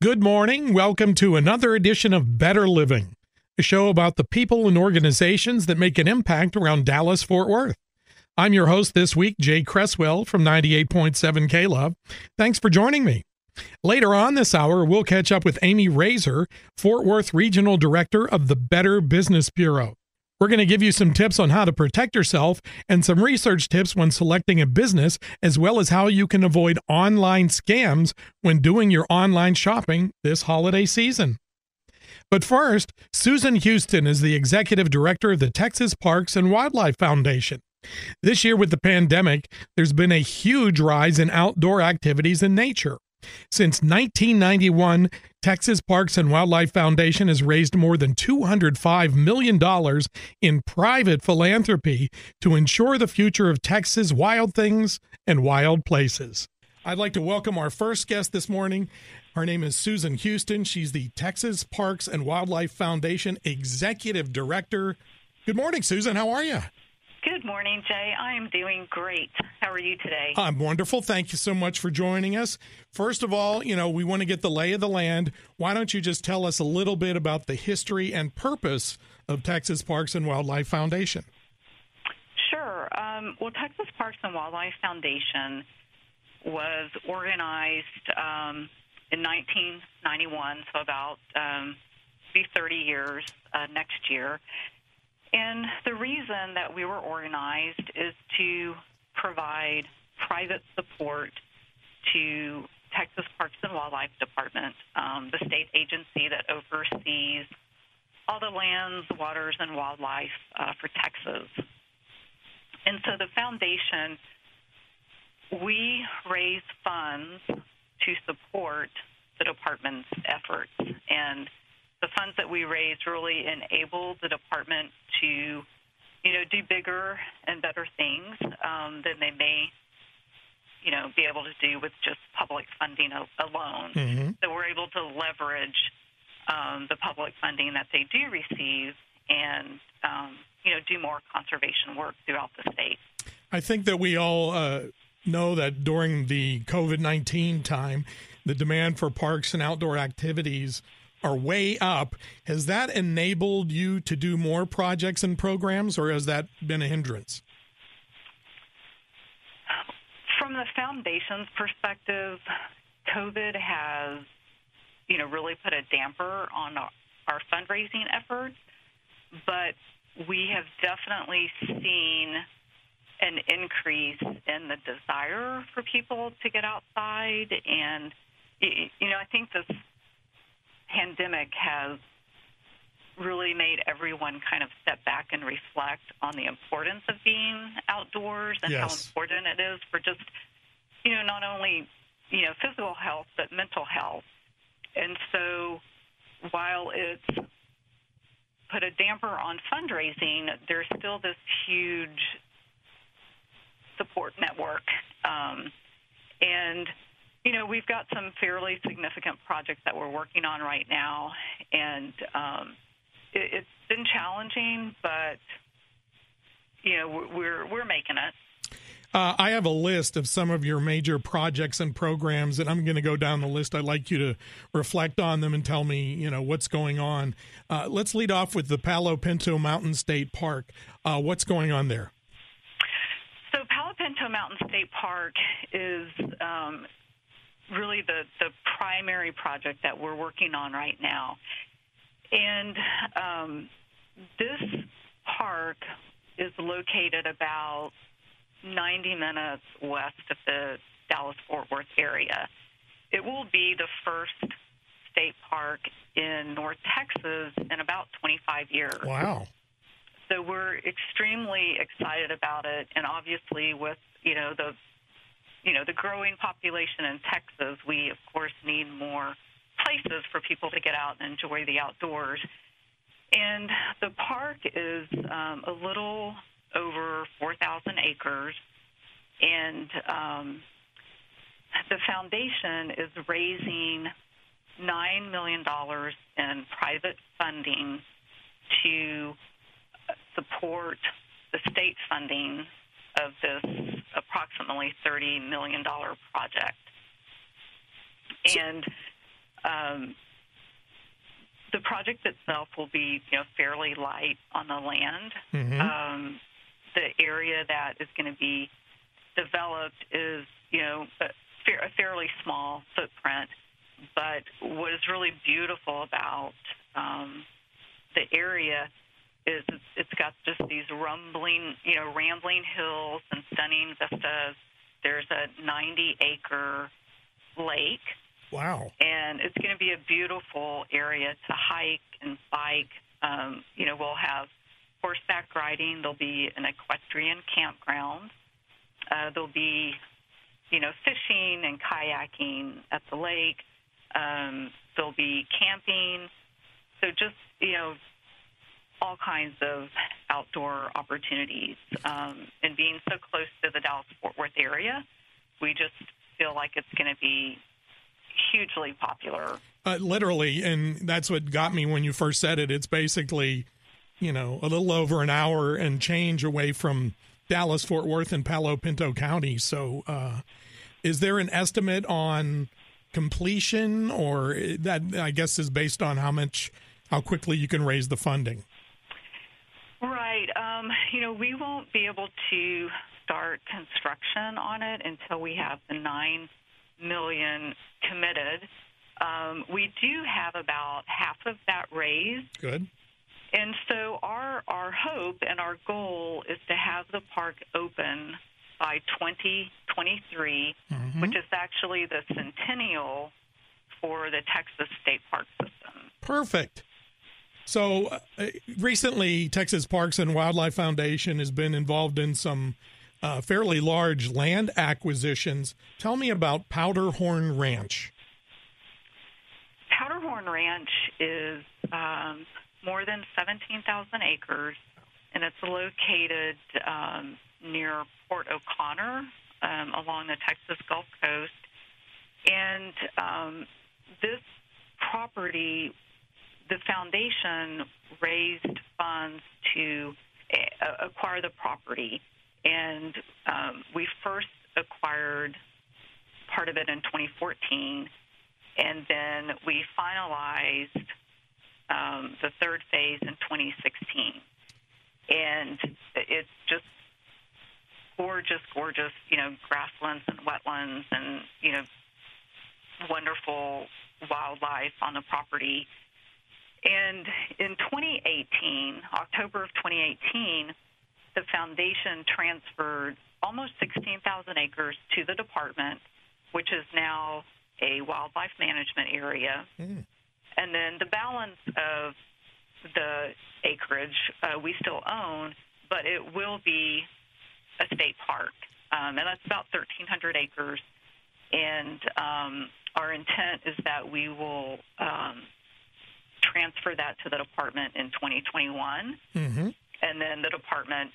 Good morning. Welcome to another edition of Better Living, a show about the people and organizations that make an impact around Dallas Fort Worth. I'm your host this week, Jay Cresswell from 98.7 K Love. Thanks for joining me. Later on this hour, we'll catch up with Amy Rasor, Fort Worth Regional Director of the Better Business Bureau. We're going to give you some tips on how to protect yourself and some research tips when selecting a business, as well as how you can avoid online scams when doing your online shopping this holiday season. But first, Susan Houston is the executive director of the Texas Parks and Wildlife Foundation. This year, with the pandemic, there's been a huge rise in outdoor activities in nature. Since 1991, Texas Parks and Wildlife Foundation has raised more than $205 million in private philanthropy to ensure the future of Texas wild things and wild places. I'd like to welcome our first guest this morning. Her name is Susan Houston. She's the Texas Parks and Wildlife Foundation Executive Director. Good morning, Susan. How are you? Good morning, Jay. I am doing great. How are you today? I'm wonderful. Thank you so much for joining us. First of all, you know, we want to get the lay of the land. Why don't you just tell us a little bit about the history and purpose of Texas Parks and Wildlife Foundation? Sure. Um, well, Texas Parks and Wildlife Foundation was organized um, in 1991, so about um, be 30 years uh, next year. And the reason that we were organized is to provide private support to Texas Parks and Wildlife Department, um, the state agency that oversees all the lands, waters, and wildlife uh, for Texas. And so the foundation, we raise funds to support the department's efforts. And the funds that we raise really enable the department to, you know, do bigger and better things um, than they may, you know, be able to do with just public funding alone. Mm-hmm. So we're able to leverage um, the public funding that they do receive and, um, you know, do more conservation work throughout the state. I think that we all uh, know that during the COVID 19 time, the demand for parks and outdoor activities are way up. Has that enabled you to do more projects and programs, or has that been a hindrance? From the foundation's perspective, COVID has, you know, really put a damper on our, fundraising efforts, but we have definitely seen an increase in the desire for people to get outside and you know i think this pandemic has really made everyone kind of step back and reflect on the importance of being outdoors and yes. how important it is for just you know not only you know physical health but mental health and so while it's put a damper on fundraising there's still this huge support network um, and you know, we've got some fairly significant projects that we're working on right now, and um, it, it's been challenging, but you know, we're we're making it. Uh, I have a list of some of your major projects and programs, and I'm going to go down the list. I'd like you to reflect on them and tell me, you know, what's going on. Uh, let's lead off with the Palo Pinto Mountain State Park. Uh, what's going on there? So, Palo Pinto Mountain State Park is um, really the the primary project that we're working on right now. And um, this park is located about 90 minutes west of the Dallas Fort Worth area. It will be the first state park in North Texas in about 25 years. Wow. So we're extremely excited about it, and obviously with you know the you know the growing population in Texas, we of course need more places for people to get out and enjoy the outdoors. And the park is um, a little over 4,000 acres, and um, the foundation is raising $9 million in private funding to support the state funding of this approximately $30 million project. And um, the project itself will be, you know, fairly light on the land. Mhm. Um, the area that is going to be developed is, you know, a, a fairly small footprint. But what is really beautiful about um, the area is it's, it's got just these rumbling, you know, rambling hills and stunning vistas. There's a 90 acre lake Wow. and it's going to be a beautiful area to hike and bike. Um, you know, we'll have horseback riding. There'll be an equestrian campground. Uh, there'll be, you know, fishing and kayaking at the lake. Um, there'll be camping. So just you know, all kinds of outdoor opportunities. Um, and being so close to the Dallas Fort Worth area, we just feel like it's going to be hugely popular. Uh, literally, and that's what got me when you first said it. It's basically, you know, a little over an hour and change away from Dallas, Fort Worth, and Palo Pinto County. So, uh, is there an estimate on completion, or that I guess is based on how much, how quickly you can raise the funding? Know, we won't be able to start construction on it until we have the nine million committed. Um, we do have about half of that raised, Good. and so our our hope and our goal is to have the park open by 2023, which is actually the centennial for the Texas State Park System. Perfect. So uh, recently, Texas Parks and Wildlife Foundation has been involved in some uh, fairly large land acquisitions. Tell me about Powderhorn Ranch. Powderhorn Ranch is um, more than 17,000 acres, and it's located um, near Port O'Connor um, along the Texas Gulf Coast. And um, this property, the foundation raised funds to uh, acquire the property. And um, we first acquired part of it in 2014 and then we finalized um, the third phase in 2016. And it's just gorgeous, gorgeous, you know, grasslands and wetlands and, you know, wonderful wildlife on the property. And in 2018, October of 2018, the foundation transferred almost 16,000 acres to the department, which is now a wildlife management area. And then the balance of the acreage uh, we still own, but it will be a state park. Um, and that's about 1,300 acres. And um, our intent is that we will um, transfer that to the department in 2021. Mm-hmm. And then the department,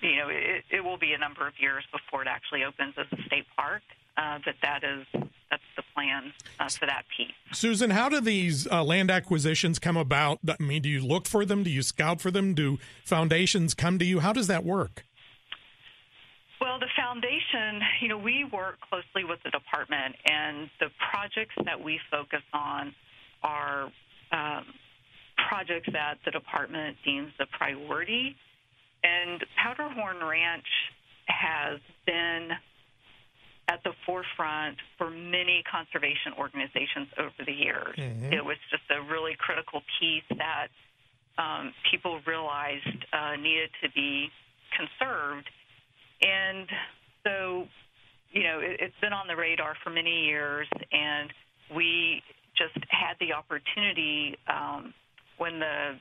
you know, it, it will be a number of years before it actually opens as a state park. Uh, but that is that's the plan uh, for that piece. Susan, how do these uh, land acquisitions come about? I mean, do you look for them? Do you scout for them? Do foundations come to you? How does that work? Well, the foundation, you know, we work closely with the department, and the projects that we focus on are um, projects that the department deems a priority. And Powderhorn Ranch has been at the forefront for many conservation organizations over the years. Mhm. It was just a really critical piece that um, people realized uh, needed to be conserved. And so, you know, it, it's been on the radar for many years, and we just had the opportunity um, when the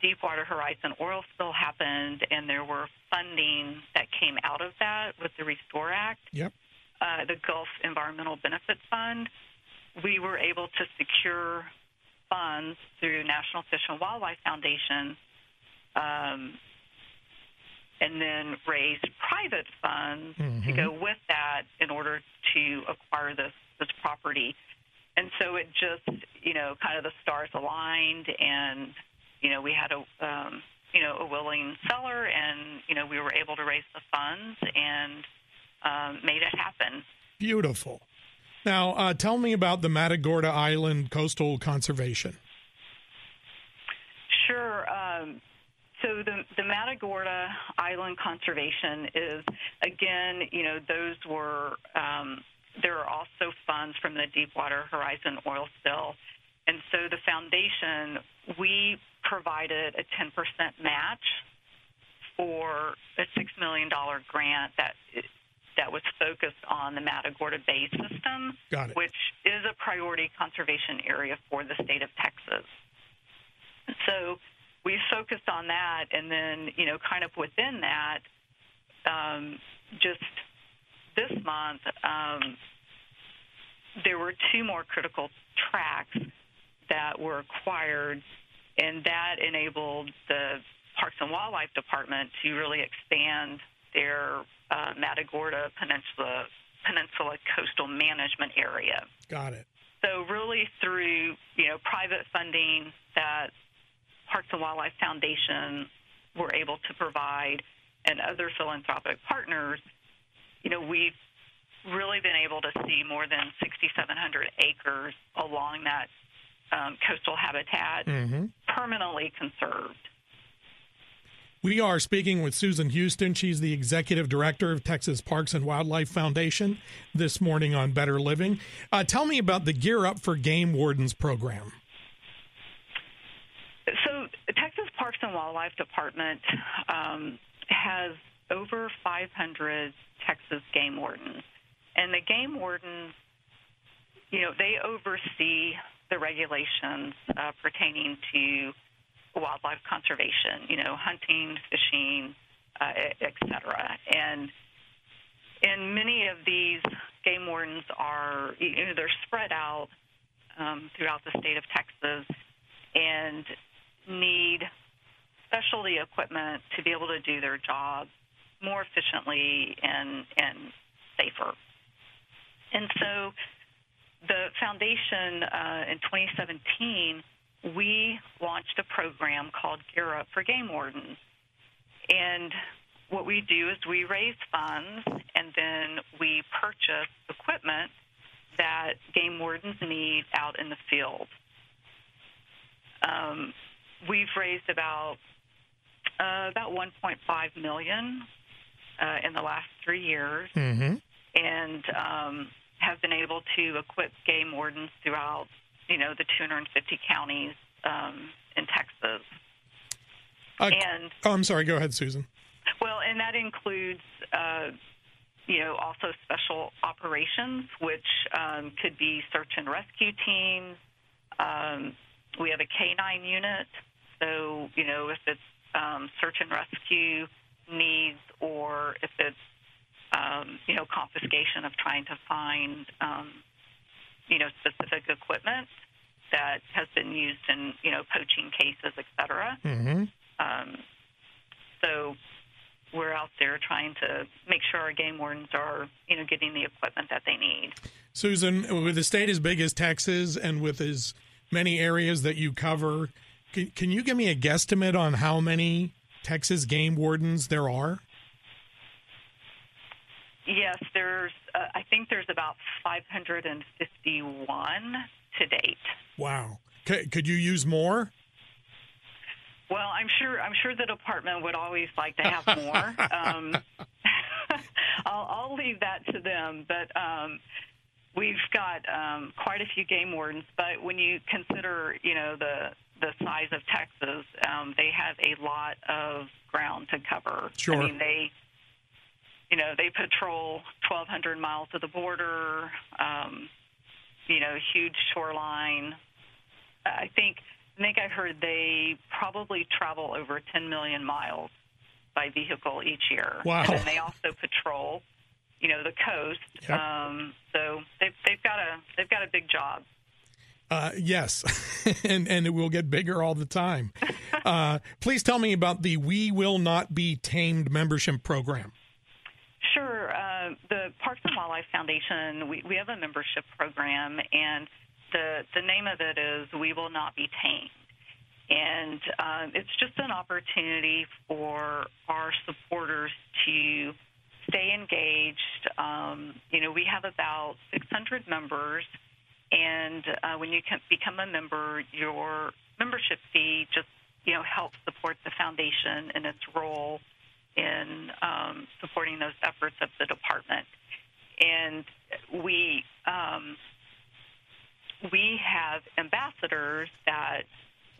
Deepwater Horizon oil spill happened, and there were funding that came out of that with the Restore Act, Yep. uh, the Gulf Environmental Benefit Fund. We were able to secure funds through National Fish and Wildlife Foundation, um, and then raise private funds to Mhm. go with that in order to acquire this this property. And so it just, you know, kind of the stars aligned, and you know, we had a, um, you know, a willing seller, and you know, we were able to raise the funds and um, made it happen. Beautiful. Now, uh, tell me about the Matagorda Island Coastal Conservation. Sure. Um, so the the Matagorda Island Conservation is again, you know, those were um, there are also funds from the Deepwater Horizon oil spill, and so the foundation we provided a 10% match for a six million dollar grant that that was focused on the Matagorda Bay system, which is a priority conservation area for the state of Texas. So we focused on that, and then you know, kind of within that, um, just this month, um, there were two more critical tracks that were acquired, and that enabled the Parks and Wildlife Department to really expand their uh, Matagorda Peninsula Peninsula coastal management area. Got it. So really through you know private funding that Parks and Wildlife Foundation were able to provide and other philanthropic partners, you know, we've really been able to see more than 6,700 acres along that um, coastal habitat Mhm. permanently conserved. We are speaking with Susan Houston. She's the executive director of Texas Parks and Wildlife Foundation this morning on Better Living. Uh, tell me about the Gear Up for Game Wardens program. So, Texas Parks and Wildlife Department um, has over 500 Texas game wardens, and the game wardens, you know, they oversee the regulations uh, pertaining to wildlife conservation. You know, hunting, fishing, uh, et cetera, and and many of these game wardens are, you know, they're spread out um, throughout the state of Texas, and need specialty equipment to be able to do their job more efficiently and and safer. And so, the foundation uh, in 2017 we launched a program called Gear Up for Game Wardens, and what we do is we raise funds and then we purchase equipment that game wardens need out in the field. Um, we've raised about uh, about 1.5 million uh, in the last three years, Mm-hmm. and um, have been able to equip game wardens throughout, you know, the 250 counties um, in Texas. Uh, and oh, I'm sorry. Go ahead, Susan. well, and that includes, uh, you know, also special operations, which um, could be search and rescue teams. Um, we have a K9 unit, so you know if it's um, search and rescue needs, or if it's um, you know confiscation of trying to find um, you know specific equipment that has been used in you know poaching cases, et cetera. Mm-hmm. Um, so we're out there trying to make sure our game wardens are, you know, getting the equipment that they need. Susan, with a state as big as Texas and with as many areas that you cover, can, can you give me a guesstimate on how many Texas game wardens there are? Yes, there's. Uh, I think there's about 551 to date. Wow. C- could you use more? Well, I'm sure. I'm sure the department would always like to have more. um, I'll, I'll leave that to them. But um, we've got um, quite a few game wardens. But when you consider, you know, the the size of Texas, um, they have a lot of ground to cover. Sure. I mean, they, you know, they patrol 1,200 miles of the border. Um, you know, huge shoreline. I think I think I heard they probably travel over 10 million miles by vehicle each year. Wow. And they also patrol, you know, the coast. Yep. Um, so they've they've got a they've got a big job. Uh, yes, and and it will get bigger all the time. Uh, please tell me about the We Will Not Be Tamed membership program. Sure. Uh, the Parks and Wildlife Foundation, we, we have a membership program, and the, the name of it is We Will Not Be Tamed. And um, it's just an opportunity for our supporters to stay engaged. Um, you know, we have about 600 members, and uh, when you become a member, your membership fee just, you know, helps support the foundation and its role in um, supporting those efforts of the department. And we um, we have ambassadors that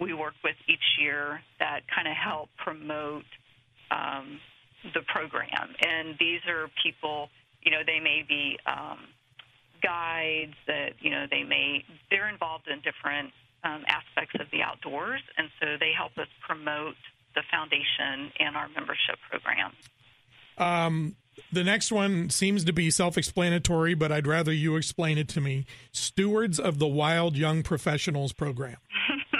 we work with each year that kind of help promote um, the program. And these are people, you know, they may be um, guides that, you know, they may, they're involved in different um, aspects of the outdoors. And so they help us promote the foundation and our membership program. Um, the next one seems to be self explanatory, but I'd rather you explain it to me. Stewards of the Wild Young Professionals Program.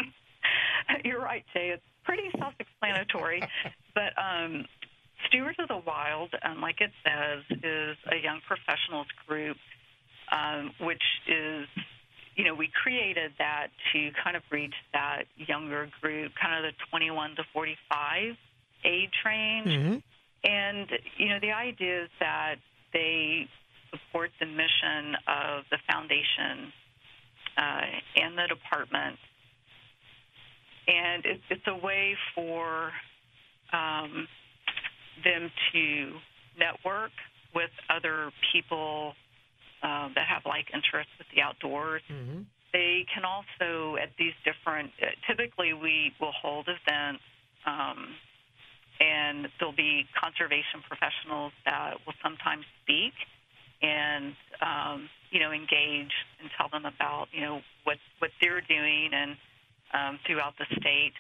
You're right, Jay. It's pretty self explanatory. but um, Stewards of the Wild, um, like it says, is a young professionals group, um, which is, you know, we created that to kind of reach that younger group, kind of the 21 to 45 age range. Mm-hmm. And, you know, the idea is that they support the mission of the foundation uh, and the department. And it, it's a way for um, them to network with other people uh, that have like interests with the outdoors. Mm-hmm. They can also, at these different, uh, typically we will hold events. Um, and there'll be conservation professionals that will sometimes speak and um, you know engage and tell them about you know what what they're doing and um, throughout the state.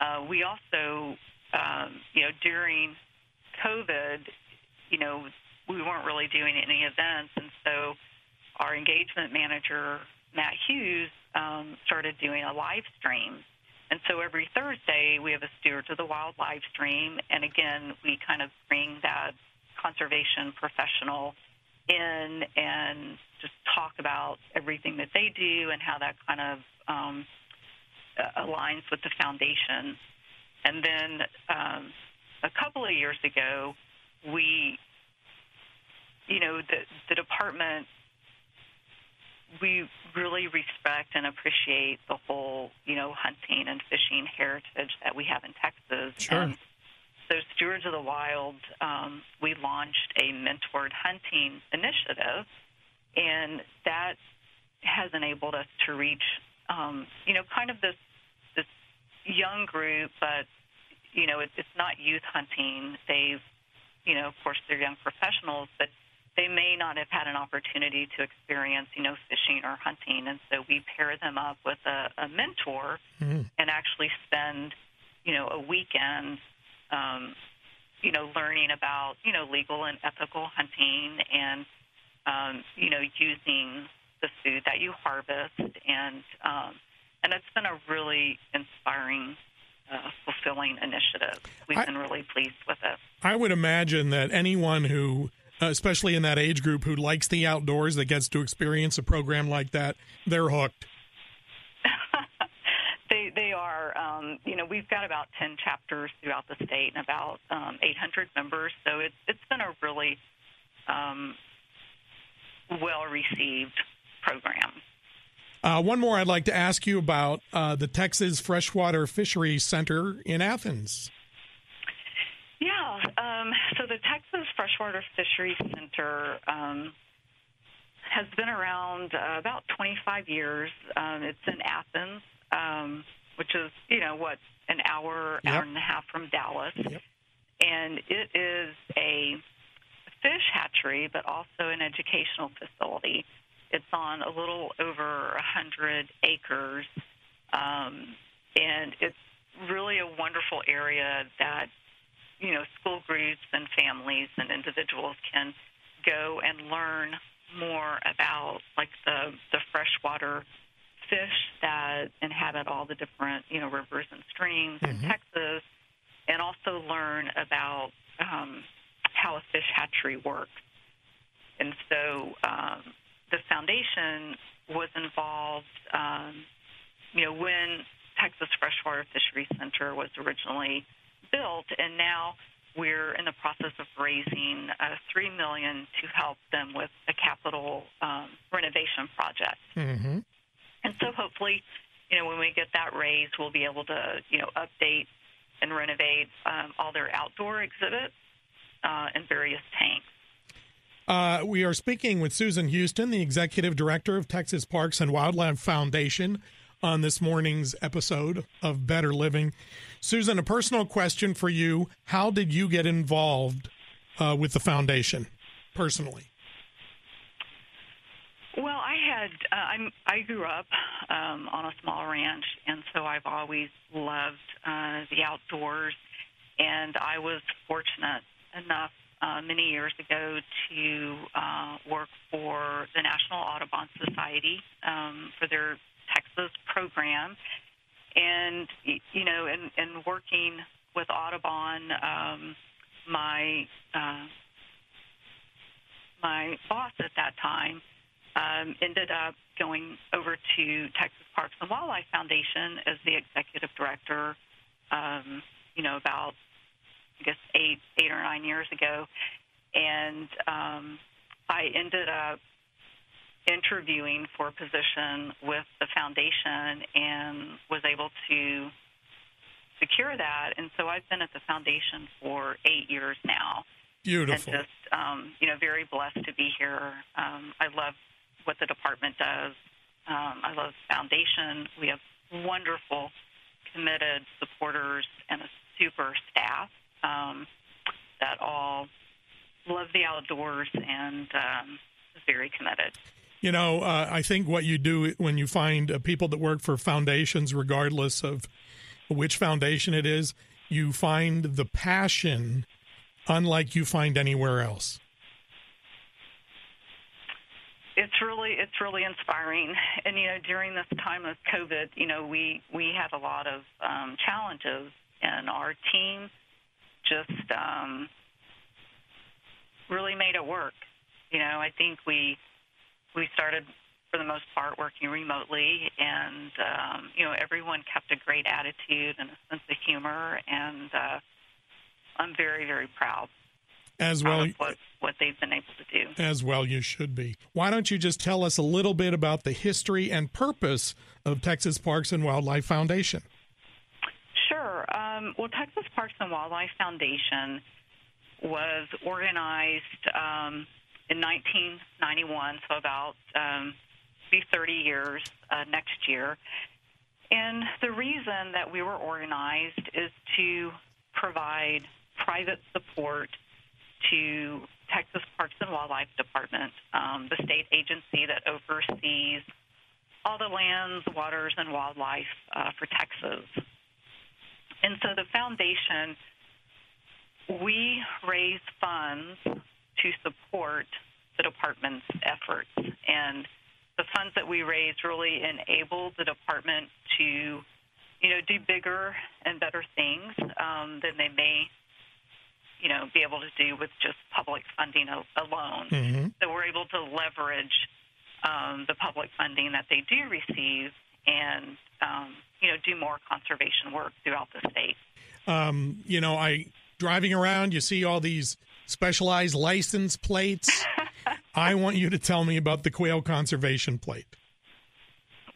Uh, we also um, you know during COVID, you know we weren't really doing any events, and so our engagement manager Matt Hughes um, started doing a live stream and so every Thursday, we have a Stewards of the Wild live stream. And again, we kind of bring that conservation professional in and just talk about everything that they do and how that kind of um, aligns with the foundation. And then um, a couple of years ago, we, you know, the, the department we really respect and appreciate the whole, you know, hunting and fishing heritage that we have in Texas. Sure. And so, Stewards of the Wild, um, we launched a mentored hunting initiative, and that has enabled us to reach, um, you know, kind of this this young group, but you know, it, it's not youth hunting. They've, you know, of course, they're young professionals, but they may not have had an opportunity to experience, you know, fishing or hunting, and so we pair them up with a, a mentor Mm-hmm. and actually spend, you know, a weekend, um, you know, learning about, you know, legal and ethical hunting and, um, you know, using the food that you harvest, and um, and it's been a really inspiring. Uh, fulfilling initiative. We've I- been really pleased with it. I would imagine that anyone who, especially in that age group, who likes the outdoors that gets to experience a program like that, they're hooked. They they are. Um, you know, we've got about ten chapters throughout the state and about um, 800 members. So it's it's been a really um, well received program. Uh, one more I'd like to ask you about uh, the Texas Freshwater Fisheries Center in Athens. Yeah. Um, so the Texas Freshwater Fisheries Center um, has been around uh, about 25 years. Um, it's in Athens, um, which is, you know, what, an hour, Yep. hour and a half from Dallas. Yep. And it is a fish hatchery, but also an educational facility. It's on a little over 100 acres, um, and it's really a wonderful area that you know school groups and families and individuals can go and learn more about like the the freshwater fish that inhabit all the different you know rivers and streams in Texas, and also learn about um, how a fish hatchery works. And so um, the foundation was involved, um, you know, when Texas Freshwater Fisheries Center was originally built, and now we're in the process of raising uh, three million to help them with a capital um, renovation project. Mm-hmm. And so hopefully, you know, when we get that raised, we'll be able to, you know, update and renovate um, all their outdoor exhibits uh, and various tanks. Uh, we are speaking with Susan Houston, the executive director of Texas Parks and Wildlife Foundation, on this morning's episode of Better Living. Susan, a personal question for you: How did you get involved uh, with the foundation personally? Well, I had uh, I'm I grew up um, on a small ranch, and so I've always loved uh, the outdoors. And I was fortunate enough uh, many years ago to uh, work for the National Audubon Society um, for their Texas program, and you know, and, and working with Audubon, um, my uh, my boss at that time um, ended up going over to Texas Parks and Wildlife Foundation as the executive director. Um, you know, about I guess eight eight or nine years ago, and um, I ended up interviewing for a position with the foundation and was able to secure that. And so I've been at the foundation for eight years now Beautiful. and just um, you know very blessed to be here. Um, I love what the department does. Um, I love the foundation. We have wonderful, committed supporters and a super staff um, that all love the outdoors and um, is very committed. You know, uh, I think what you do when you find uh, people that work for foundations, regardless of which foundation it is, you find the passion unlike you find anywhere else. it's really it's really inspiring and you know during this time of covid you know we we had a lot of um challenges and our team just um really made it work you know i think we we started for the most part working remotely and um you know everyone kept a great attitude and a sense of humor and uh i'm very very proud As well, of what what they've been able to do as well, you should be. Why don't you just tell us a little bit about the history and purpose of Texas Parks and Wildlife Foundation? Sure. Um, well, Texas Parks and Wildlife Foundation was organized um, in 1991, so about um, be 30 years uh, next year. And the reason that we were organized is to provide private support to Texas Parks and Wildlife Department, um, the state agency that oversees all the lands, waters, and wildlife uh, for Texas. And so the foundation, we raise funds to support the department's efforts. And the funds that we raise really enable the department to, you know, do bigger and better things um, than they may, you know, be able to do with just public funding a- alone. Mm-hmm. So we're able to leverage um, the public funding that they do receive and, um, you know, do more conservation work throughout the state. Um, you know, I driving around, you see all these specialized license plates. I want you to tell me about the quail conservation plate.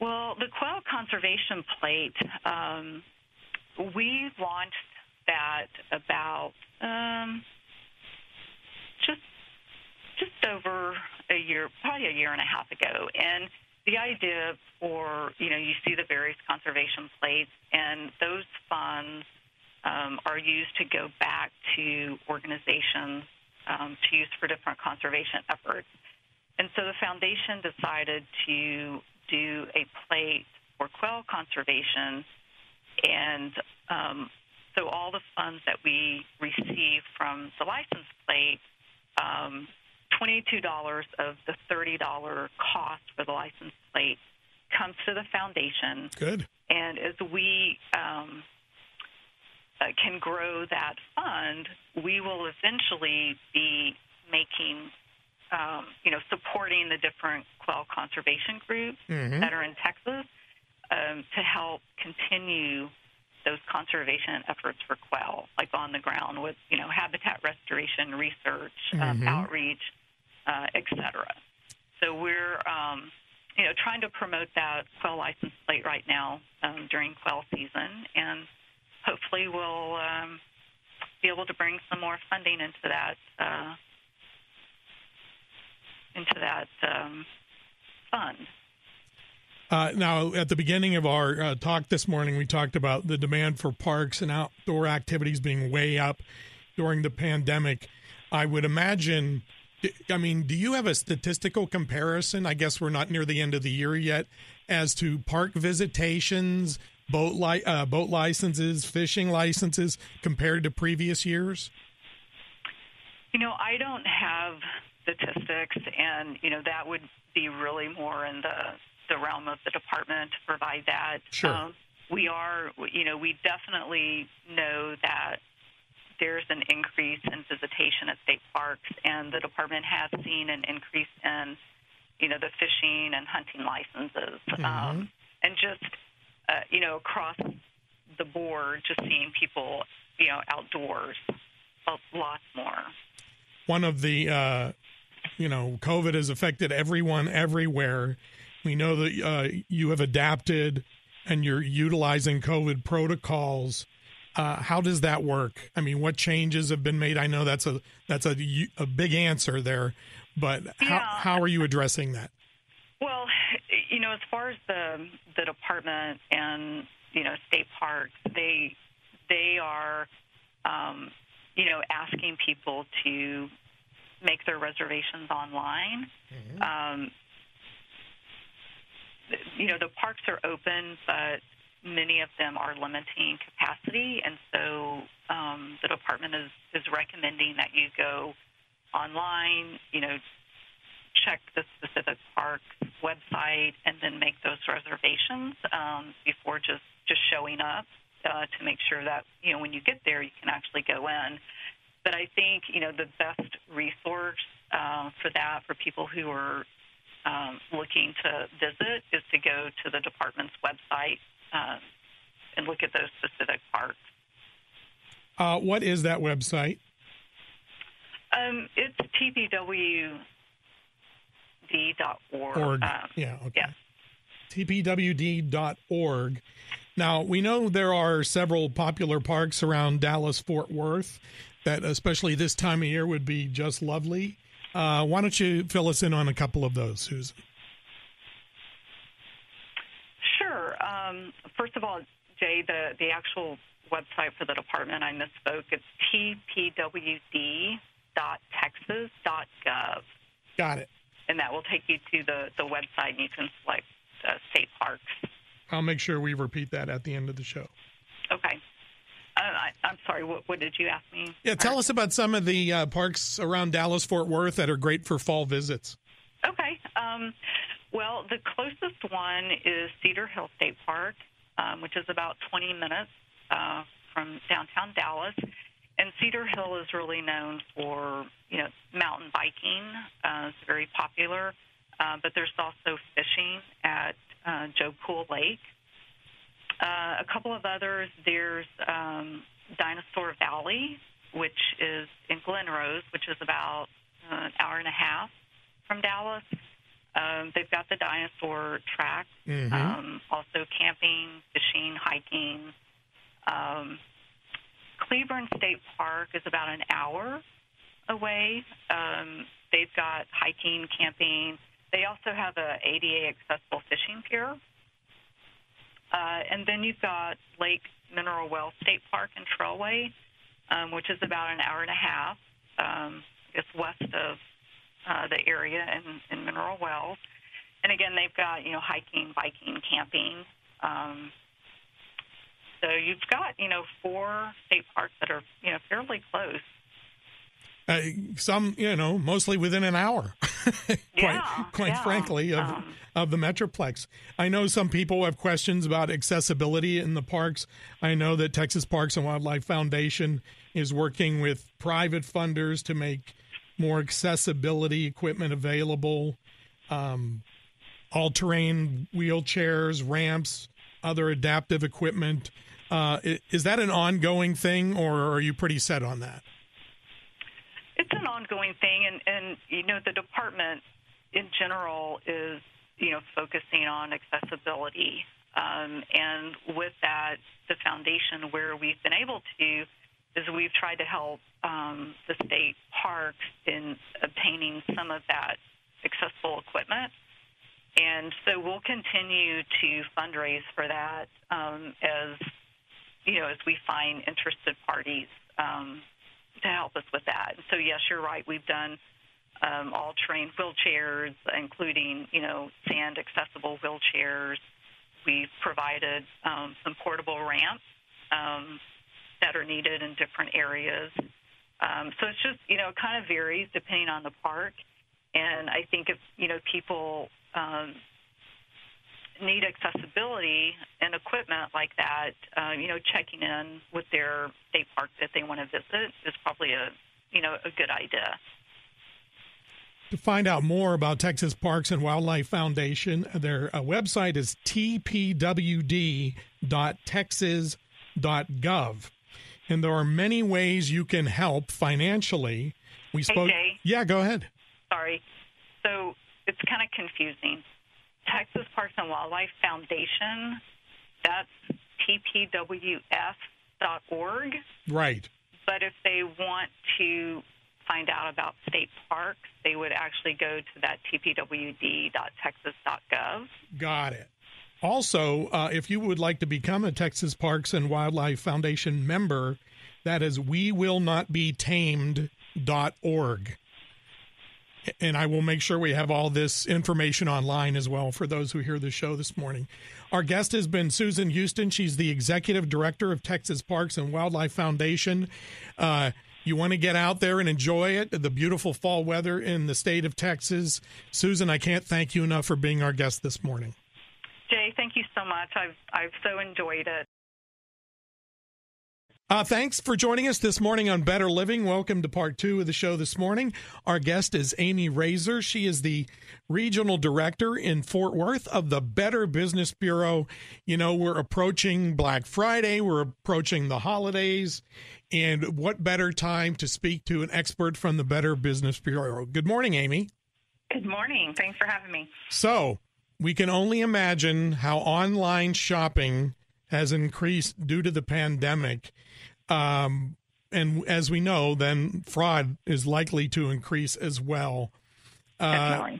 Well, the quail conservation plate, um, we launched that about um, just just over a year, probably a year and a half ago, and the idea for you know you see the various conservation plates, and those funds um, are used to go back to organizations um, to use for different conservation efforts. And so the foundation decided to do a plate for quail conservation, and um, so all the funds that we receive from the license plate, um, $22 of the $30 cost for the license plate comes to the foundation. Good. And as we um, uh, can grow that fund, we will eventually be making, um, you know, supporting the different quail conservation groups Mhm. that are in Texas um, to help continue those conservation efforts for quail, like on the ground with, you know, habitat restoration, research, um, Mhm. outreach, uh, et cetera. So we're, um, you know, trying to promote that quail license plate right now um, during quail season, and hopefully we'll um, be able to bring some more funding into that uh, into that um, fund. Uh, now, at the beginning of our uh, talk this morning, we talked about the demand for parks and outdoor activities being way up during the pandemic. I would imagine. I mean, do you have a statistical comparison? I guess we're not near the end of the year yet, as to park visitations, boat li- uh, boat licenses, fishing licenses compared to previous years. You know, I don't have statistics, and you know that would be really more in the the realm of the department to provide that. Sure. Um, we are, you know, we definitely know that there's an increase in visitation at state parks, and the department has seen an increase in, you know, the fishing and hunting licenses, um, and just, uh, you know, across the board, just seeing people, you know, outdoors, a lot more. one of the uh, you know covid has affected everyone everywhere. We know that uh, you have adapted and you're utilizing covid protocols. Uh, how does that work? I mean what changes have been made? I know that's a that's a, a big answer there but how, Yeah. how are you addressing that you know, as far as the the department and you know state parks, they they are, um, you know, asking people to make their reservations online. Um, you know, the parks are open, but many of them are limiting capacity, and so um, the department is is recommending that you go online. You know, check the specific park website and then make those reservations um, before just just showing up uh, to make sure that you know when you get there you can actually go in. But I think you know the best resource uh, for that for people who are um, looking to visit is to go to the department's website uh, and look at those specific parks. uh, what is that website Um, it's tpwd.org. org Um, yeah okay yeah. tpwd.org. Now, we know there are several popular parks around Dallas Fort Worth that, especially this time of year, would be just lovely. Uh, why don't you fill us in on a couple of those, Susan? Sure. Um, first of all, Jay, the, the actual website for the department, I misspoke. It's tpwd.texas.gov, Got it. And that will take you to the, the website, and you can select uh, state parks. I'll make sure we repeat that at the end of the show. Okay. Uh, I, I'm sorry, what, what did you ask me? Yeah, tell us about some of the uh, parks around Dallas Fort Worth that are great for fall visits. Okay. Um, well, the closest one is Cedar Hill State Park, um, which is about 20 minutes uh, from downtown Dallas. And Cedar Hill is really known for, you know, mountain biking. Uh, it's very popular. Uh, but there's also fishing at uh, Joe Pool Lake. Uh, a couple of others, there's um, Dinosaur Valley, which is in Glen Rose, which is about uh, an hour and a half from Dallas. Um, they've got the dinosaur track, Mhm. um, also camping, fishing, hiking. Um, Cleburne State Park is about an hour away. Um, they've got hiking, camping. They also have a ADA accessible fishing pier. Uh, and then you've got Lake Mineral Well State Park and Trailway, um, which is about an hour and a half, um, I guess, west of uh, the area in, in Mineral Wells. And again, they've got you know hiking, biking, camping. Um, so you've got you know four state parks that are you know fairly close. Uh, some, you know, mostly within an hour. quite, Yeah, quite yeah. frankly, of Um, of the Metroplex. I know some people have questions about accessibility in the parks. I know that Texas Parks and Wildlife Foundation is working with private funders to make more accessibility equipment available, um, all terrain wheelchairs, ramps, other adaptive equipment. Uh, is that an ongoing thing, or are you pretty set on that? It's an ongoing thing, and, and you know the department in general is you know focusing on accessibility, um, and with that, the foundation where we've been able to is we've tried to help um, the state parks in obtaining some of that accessible equipment. And so we'll continue to fundraise for that um, as you know as we find interested parties um, to help us with that. So yes, you're right. We've done um, all-terrain wheelchairs, including you know sand accessible wheelchairs. We've provided um, some portable ramps um, that are needed in different areas. Um, so it's just you know it kind of varies depending on the park. And I think if you know people um, need accessibility and equipment like that, uh, you know, checking in with their state park that they want to visit is probably a you know a good idea. To find out more about Texas Parks and Wildlife Foundation, their uh, website is tpwd.texas.gov. And there are many ways you can help financially. We spoke. Yeah, go ahead. Sorry. So it's kind of confusing. Texas Parks and Wildlife Foundation, that's tpwf.org. Right. But if they want to find out about state parks, they would actually go to that tpwd.texas.gov. Got it. Also, uh, if you would like to become a Texas Parks and Wildlife Foundation member, that is we will not be tamed.org. And I will make sure we have all this information online as well for those who hear the show this morning. Our guest has been Susan Houston. She's the executive director of Texas Parks and Wildlife Foundation. Uh, you want to get out there and enjoy it, the beautiful fall weather in the state of Texas. Susan, I can't thank you enough for being our guest this morning. Jay, thank you so much. I've I've so enjoyed it. Uh, thanks for joining us this morning on Better Living. Welcome to part two of the show this morning. Our guest is Amy Rasor. She is the regional director in Fort Worth of the Better Business Bureau. You know, we're approaching Black Friday, we're approaching the holidays, and what better time to speak to an expert from the Better Business Bureau? Good morning, Amy. Good morning. Thanks for having me. So, we can only imagine how online shopping has increased due to the pandemic. Um, and as we know, then fraud is likely to increase as well. Uh,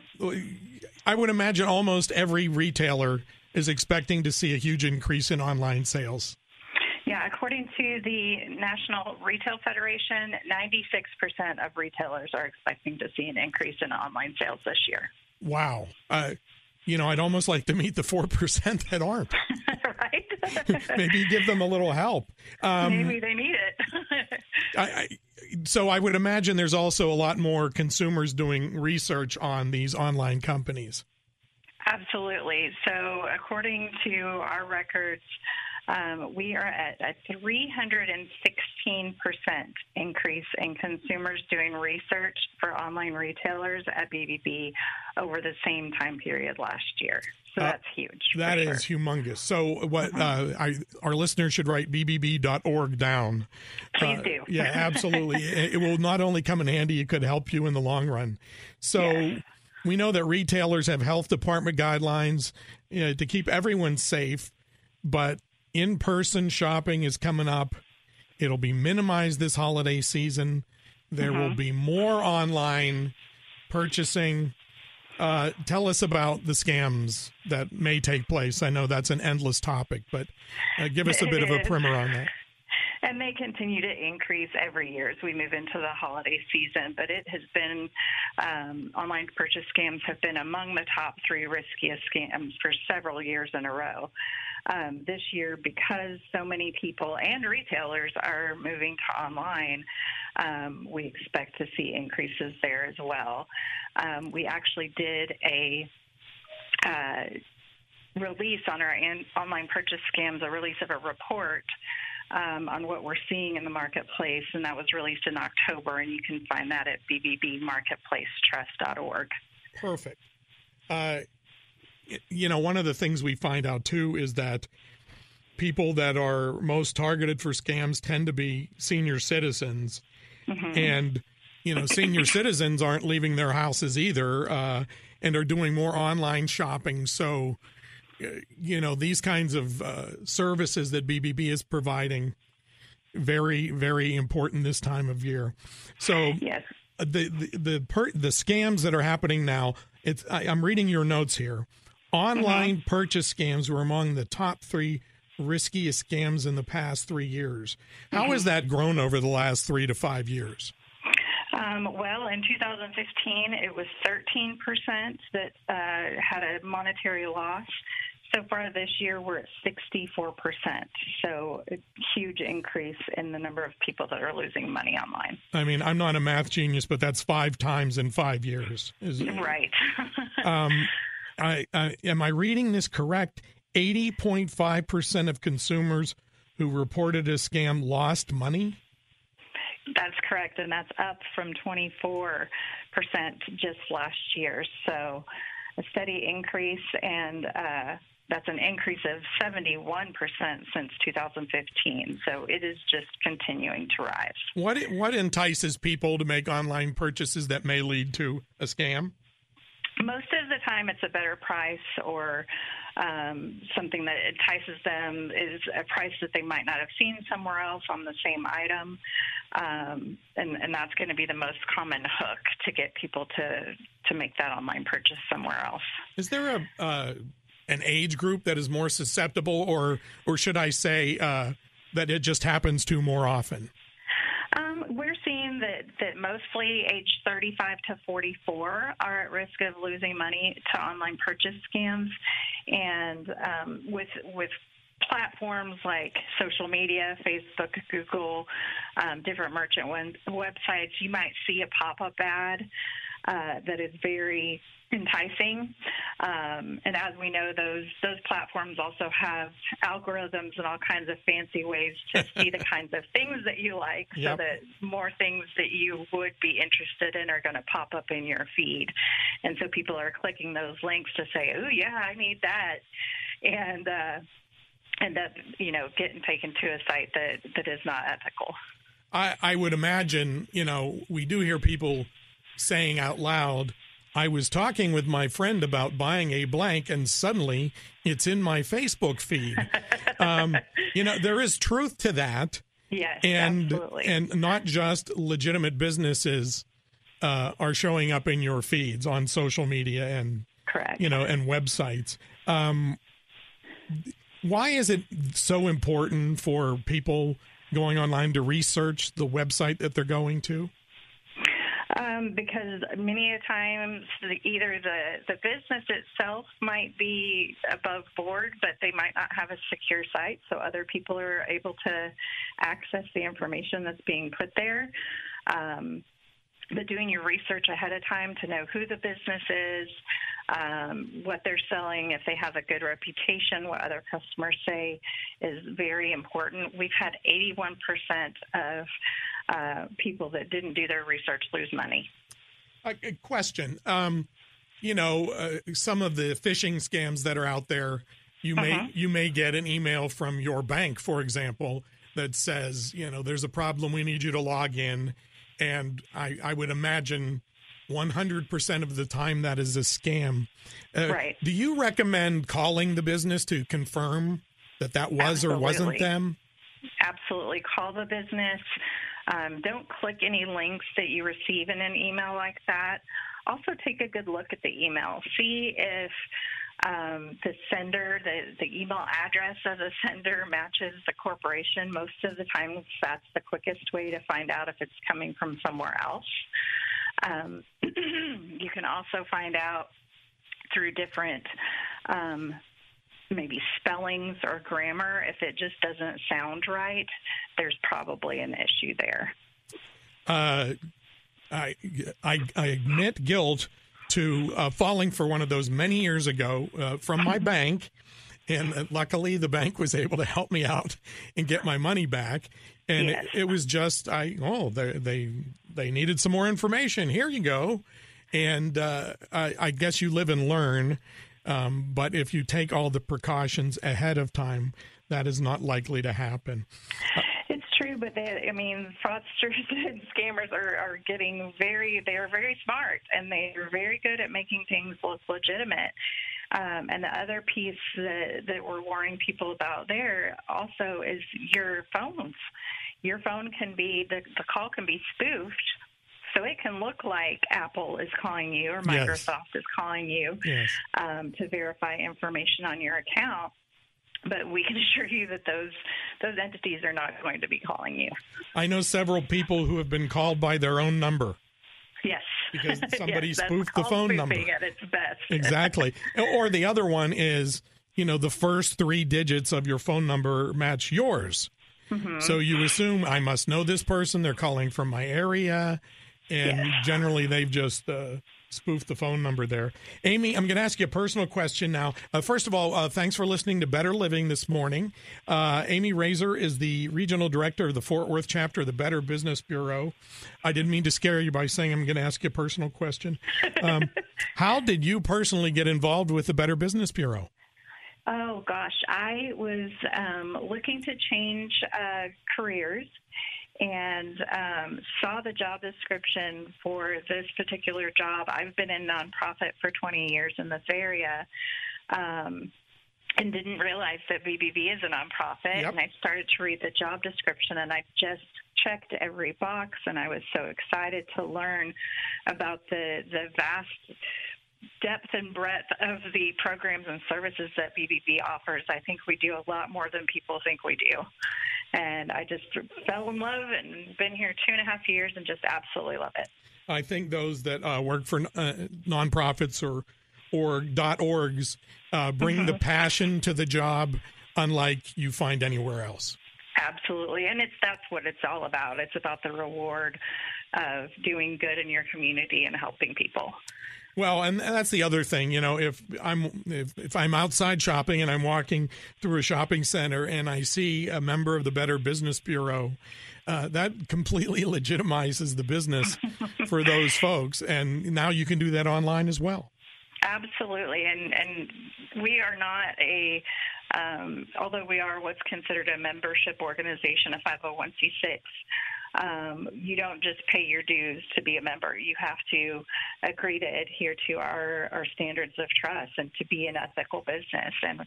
I would imagine almost every retailer is expecting to see a huge increase in online sales. Yeah, according to the National Retail Federation, 96% of retailers are expecting to see an increase in online sales this year. Wow. Uh, you know, I'd almost like to meet the 4% that aren't. right? Maybe give them a little help. Um, Maybe they need it. I, I, so I would imagine there's also a lot more consumers doing research on these online companies. Absolutely. So, according to our records, um, we are at a 316% increase in consumers doing research for online retailers at BBB over the same time period last year. So Uh, that's huge. That sure. is humongous. So what uh, I, our listeners should write bbb.org down. Please Uh, do. yeah, absolutely. it, it will not only come in handy, it could help you in the long run. So we know that retailers have health department guidelines you know, to keep everyone safe, but in-person shopping is coming up. It'll be minimized this holiday season. there will be more online purchasing. Uh, tell us about the scams that may take place. I know that's an endless topic, but uh, give us a bit of a primer on that. And they continue to increase every year as we move into the holiday season. But it has been, um, online purchase scams have been among the top three riskiest scams for several years in a row. Um, this year, because so many people and retailers are moving to online, um, we expect to see increases there as well. Um, we actually did a uh, release on our an- online purchase scams, a release of a report um, on what we're seeing in the marketplace, and that was released in October, and you can find that at bbbmarketplacetrust.org. Perfect. Uh, you know, one of the things we find out too is that people that are most targeted for scams tend to be senior citizens, and you know, senior citizens aren't leaving their houses either, uh, and are doing more online shopping. So, uh, you know, these kinds of uh, services that BBB is providing very, very important this time of year. So, yes. the the the, per, the scams that are happening now. It's I, I'm reading your notes here. Online purchase scams were among the top three riskiest scams in the past three years. How has that grown over the last three to five years? Um, well, in 2015, it was 13% that uh, had a monetary loss. So far this year, we're at 64%. So a huge increase in the number of people that are losing money online. I mean, I'm not a math genius, but that's five times in five years. Is, Right. um, I, I am I reading this correct? 80.5 percent of consumers who reported a scam lost money. That's correct, and that's up from 24% just last year. So a steady increase, and uh, that's an increase of 71% since 2015. So it is just continuing to rise. What what entices people to make online purchases that may lead to a scam? Most of the time, it's a better price or um, something that entices them is a price that they might not have seen somewhere else on the same item, um, and, and that's going to be the most common hook to get people to to make that online purchase somewhere else. Is there a uh, an age group that is more susceptible, or or should I say uh, that it just happens to more often? Um, we're seeing that, that mostly age 35 to 44 are at risk of losing money to online purchase scams, and um, with with platforms like social media, Facebook, Google, um, different merchant websites, you might see a pop-up ad uh, that is very enticing. Um, and as we know, those those platforms also have algorithms and all kinds of fancy ways to see the kinds of things that you like, Yep. so that more things that you would be interested in are going to pop up in your feed. And so people are clicking those links to say, "Oh yeah, I need that," and uh, end up, you know, getting taken to a site that that is not ethical. I, I would imagine, you know, we do hear people saying out loud, I was talking with my friend about buying a blank, and suddenly it's in my Facebook feed. um, you know, there is truth to that. Yes, and absolutely. and not just legitimate businesses uh, are showing up in your feeds on social media and correct you know and websites um, why is it so important for people going online to research the website that they're going to Um, because many a times the, either the, the business itself might be above board, but they might not have a secure site, so other people are able to access the information that's being put there. Um, but doing your research ahead of time to know who the business is, um, what they're selling, if they have a good reputation, what other customers say is very important. We've had 81% of uh, people that didn't do their research lose money. a, a question um, you know uh, some of the phishing scams that are out there you may Uh-huh. you may get an email from your bank for example that says you know there's a problem we need you to log in and i i would imagine 100% of the time that is a scam uh, Right. do you recommend calling the business to confirm that that was or wasn't them Absolutely. Call the business. Um, don't click any links that you receive in an email like that. Also, take a good look at the email. See if um, the sender, the, the email address of the sender matches the corporation. Most of the time, that's the quickest way to find out if it's coming from somewhere else. Um, you can also find out through different um, maybe spellings or grammar. If it just doesn't sound right, there's probably an issue there. Uh, I, I, I admit guilt to uh, falling for one of those many years ago uh, from my bank. And uh, luckily, the bank was able to help me out and get my money back. And Yes. it, it was just, I oh, they they they needed some more information. Here you go. And uh, I, I guess you live and learn. Um, but if you take all the precautions ahead of time, that is not likely to happen. It's true, but they, I mean, fraudsters and scammers are, are getting very, they are very smart and they are very good at making things look legitimate. Um, and the other piece that, that we're warning people about there also is your phones. Your phone can be, the, the call can be spoofed. So it can look like Apple is calling you or Yes. Microsoft is calling you Yes. um, to verify information on your account. But we can assure you that those those entities are not going to be calling you. I know several people who have been called by their own number. Yes, Because somebody Yes, spoofed the phone number. At its best. Exactly. or the other one is, you know, the first three digits of your phone number match yours. Mhm. So you assume I must know this person. They're calling from my area. And generally, they've just uh, spoofed the phone number there. Amy, I'm going to ask you a personal question now. Uh, first of all, uh, thanks for listening to Better Living this morning. Uh, Amy Rasor is the regional director of the Fort Worth chapter of the Better Business Bureau. I didn't mean to scare you by saying I'm going to ask you a personal question. Um, how did you personally get involved with the Better Business Bureau? Oh gosh, I was um, looking to change uh, careers and um, saw the job description for this particular job. I've been in nonprofit for 20 years in this area. Um, and didn't realize that BBB is a nonprofit. Yep. And I started to read the job description, and I just checked every box. And I was so excited to learn about the the vast depth and breadth of the programs and services that BBB offers. I think we do a lot more than people think we do. And I just fell in love and been here two and a half years and just absolutely love it. I think those that uh, work for uh, nonprofits or or dot orgs uh, bring the passion to the job, unlike you find anywhere else. Absolutely. And it's that's what it's all about. It's about the reward of doing good in your community and helping people. Well, and that's the other thing, you know, if I'm if, if I'm outside shopping and I'm walking through a shopping center and I see a member of the Better Business Bureau, uh, that completely legitimizes the business for those folks, and now you can do that online as well. Absolutely, and and we are not a, um, although we are what's considered a membership organization, a 501c6. Um, you don't just pay your dues to be a member. You have to agree to adhere to our, our standards of trust and to be an ethical business. And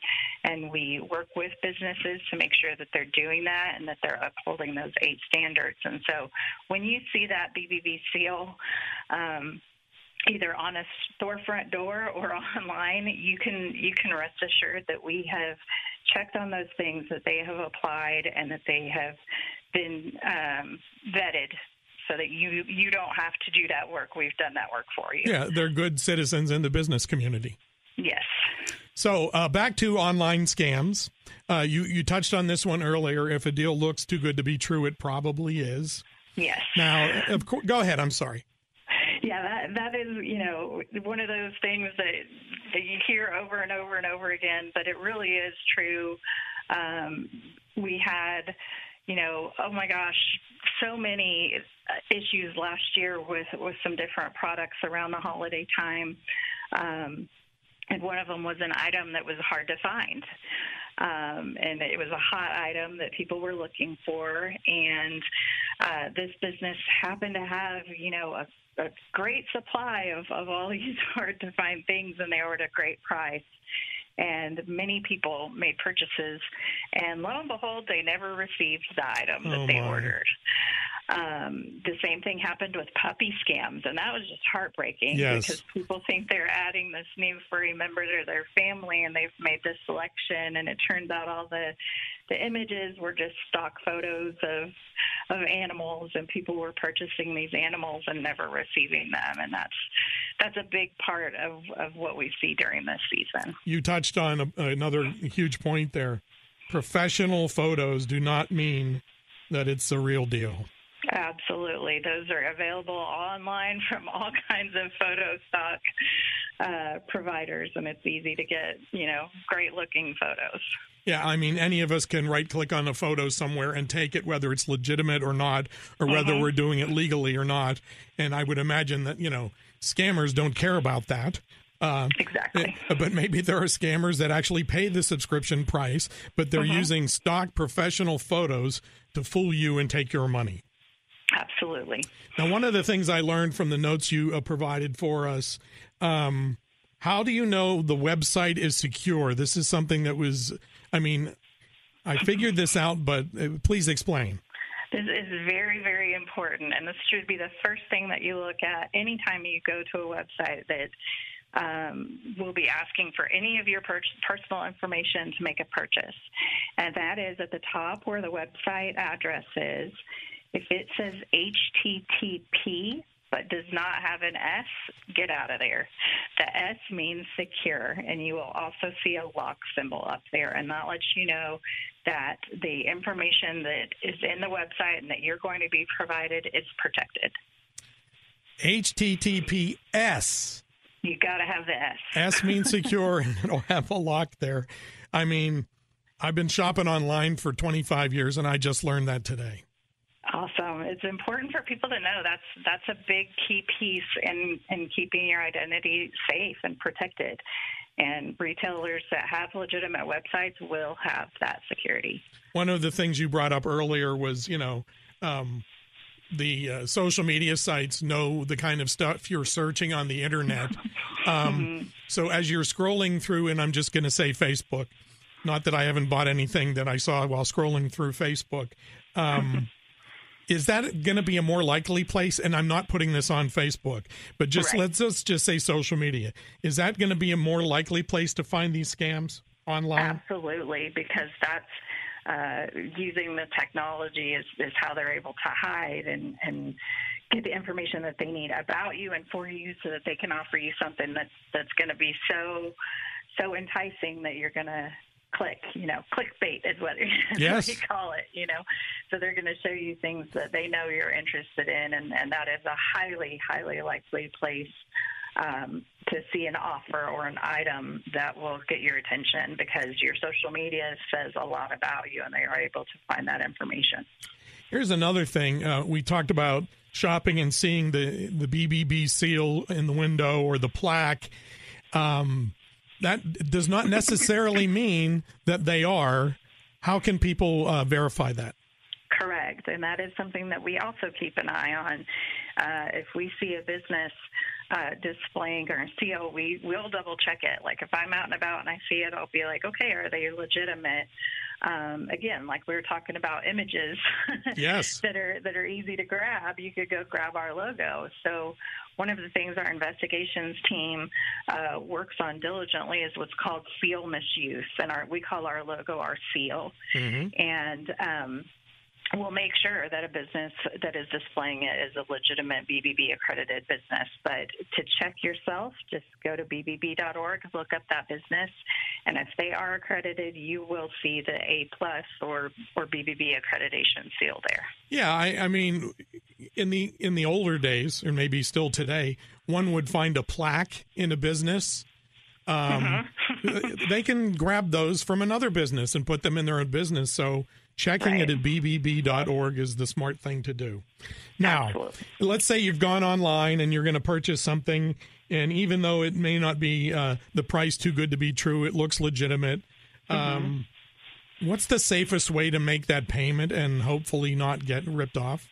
and we work with businesses to make sure that they're doing that and that they're upholding those eight standards. And so when you see that BBB seal. Um, either on a storefront door or online, you can you can rest assured that we have checked on those things that they have applied and that they have been um, vetted, so that you you don't have to do that work. We've done that work for you. Yeah, they're good citizens in the business community. Yes. So uh, back to online scams. Uh, you you touched on this one earlier. If a deal looks too good to be true, it probably is. Yes. Now, of course, go ahead. I'm sorry. Yeah, that that is you know one of those things that that you hear over and over and over again, but it really is true. Um, we had, you know, oh my gosh, so many issues last year with with some different products around the holiday time. Um, and one of them was an item that was hard to find. Um, and it was a hot item that people were looking for. And uh, this business happened to have, you know, a, a great supply of, of all these hard to find things, and they were at a great price. And many people made purchases, and lo and behold, they never received the item that Oh, they my. ordered. Um, the same thing happened with puppy scams, and that was just heartbreaking Yes. because people think they're adding this new furry member to their family, and they've made this selection, and it turns out all the the images were just stock photos of of animals, and people were purchasing these animals and never receiving them, and that's that's a big part of of what we see during this season. You touched on a, another huge point there. Professional photos do not mean that it's the real deal. Absolutely. Those are available online from all kinds of photo stock uh, providers, and it's easy to get, you know, great looking photos. Yeah, I mean, any of us can right click on a photo somewhere and take it, whether it's legitimate or not, or whether Mhm. we're doing it legally or not. And I would imagine that, you know, scammers don't care about that. Uh, exactly. But maybe there are scammers that actually pay the subscription price, but they're Mhm. using stock professional photos to fool you and take your money. Absolutely. Now, one of the things I learned from the notes you uh, provided for us, um, how do you know the website is secure? This is something that was, I mean, I figured this out, but uh, please explain. This is very, very important, and this should be the first thing that you look at anytime you go to a website that um, will be asking for any of your per- personal information to make a purchase. And that is at the top where the website address is. If it says HTTP but does not have an S, get out of there. The S means secure, and you will also see a lock symbol up there, and that lets you know that the information that is in the website and that you're going to be provided is protected. HTTPS. You got to have the S. S means secure, and it'll have a lock there. I mean, I've been shopping online for 25 years, and I just learned that today. Awesome. It's important for people to know that's that's a big key piece in in keeping your identity safe and protected. And retailers that have legitimate websites will have that security. One of the things you brought up earlier was, you know, um, the uh, social media sites know the kind of stuff you're searching on the internet. Um, so as you're scrolling through, and I'm just going to say Facebook, not that I haven't bought anything that I saw while scrolling through Facebook. Um, is that going to be a more likely place? And I'm not putting this on Facebook, but just Right. let's just, just say social media. Is that going to be a more likely place to find these scams online? Absolutely, because that's uh, using the technology is, is how they're able to hide and, and get the information that they need about you and for you so that they can offer you something that's that's going to be so so enticing that you're going to click you know clickbait is what, Yes. what call it you know so they're going to show you things that they know you're interested in and, and that is a highly highly likely place um, to see an offer or an item that will get your attention because your social media says a lot about you and they are able to find that information. Here's another thing. Uh, we talked about shopping and seeing the the BBB seal in the window or the plaque. Um, that does not necessarily mean that they are. How can people uh, verify that? Correct. And that is something that we also keep an eye on. Uh, if we see a business uh, displaying or seal, we will double check it. Like if I'm out and about and I see it, I'll be like, okay, are they legitimate? Um, again, like we were talking about images Yes. that are that are easy to grab, you could go grab our logo. So one of the things our investigations team uh, works on diligently is what's called seal misuse, and our we call our logo our seal and um, we'll make sure that a business that is displaying it is a legitimate BBB accredited business. But to check yourself, just go to bbb.org, look up that business, and if they are accredited, you will see the A plus or or BBB accreditation seal there. Yeah, I, I mean, in the in the older days, or maybe still today, one would find a plaque in a business. Um, they can grab those from another business and put them in their own business. So checking it at bbb.org is the smart thing to do. Now, let's say you've gone online and you're going to purchase something, and even though it may not be uh, the price too good to be true, it looks legitimate. Um, what's the safest way to make that payment and hopefully not get ripped off?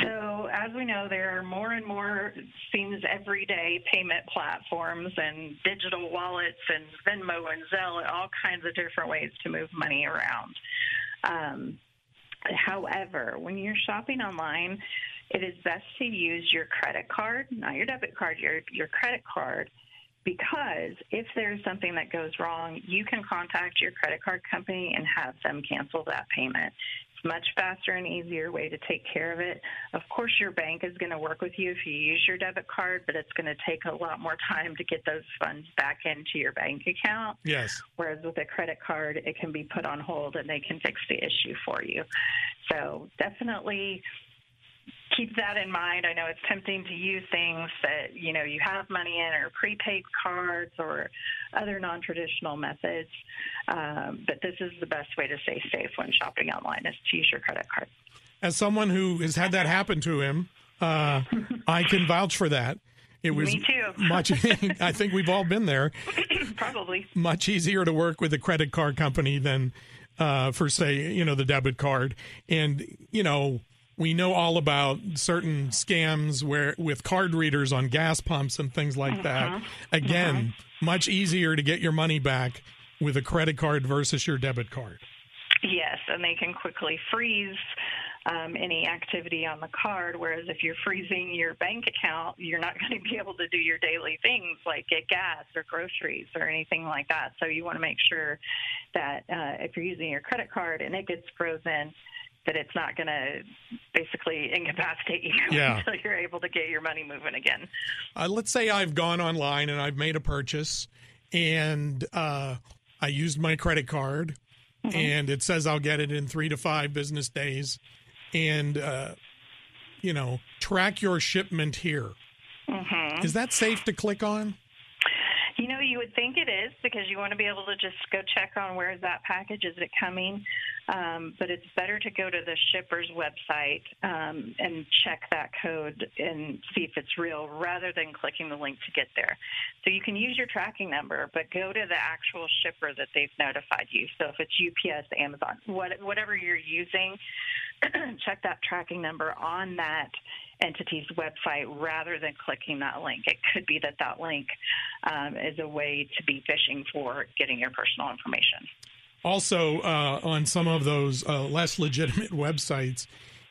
So, as we know, there are more and more, seems everyday payment platforms and digital wallets and Venmo and Zelle and all kinds of different ways to move money around. Um, However, when you're shopping online, it is best to use your credit card, not your debit card, your your credit card because if there's something that goes wrong, you can contact your credit card company and have them cancel that payment. Much faster and easier way to take care of it. Of course, your bank is going to work with you if you use your debit card, but it's going to take a lot more time to get those funds back into your bank account. Yes. Whereas with a credit card, it can be put on hold and they can fix the issue for you. So definitely keep that in mind. I know it's tempting to use things that you know you have money in, or prepaid cards, or other non-traditional methods. Um, but this is the best way to stay safe when shopping online is to use your credit card. As someone who has had that happen to him, uh, I can vouch for that. It was Me too. much. I think we've all been there. Probably. Much easier to work with a credit card company than uh, for, say, you know, the debit card. And you know, we know all about certain scams where with card readers on gas pumps and things like that. Mhm. Again, much easier to get your money back with a credit card versus your debit card. Yes, and they can quickly freeze um, any activity on the card. Whereas if you're freezing your bank account, you're not going to be able to do your daily things like get gas or groceries or anything like that. So you want to make sure that uh, if you're using your credit card and it gets frozen, that it's not going to basically incapacitate you Yeah. until you're able to get your money moving again. Uh, let's say I've gone online and I've made a purchase and uh, I used my credit card and it says I'll get it in three to five business days. And, uh, you know, track your shipment here. Mm-hmm. Is that safe to click on? You know, you would think it is because you want to be able to just go check on where is that package, is it coming? Um, but it's better to go to the shipper's website um, and check that code and see if it's real rather than clicking the link to get there. So you can use your tracking number, but go to the actual shipper that they've notified you. So if it's UPS, Amazon, what, whatever you're using, check that tracking number on that entity's website rather than clicking that link. It could be that that link um, is a way to be phishing for getting your personal information. Also, uh, on some of those uh, less legitimate websites,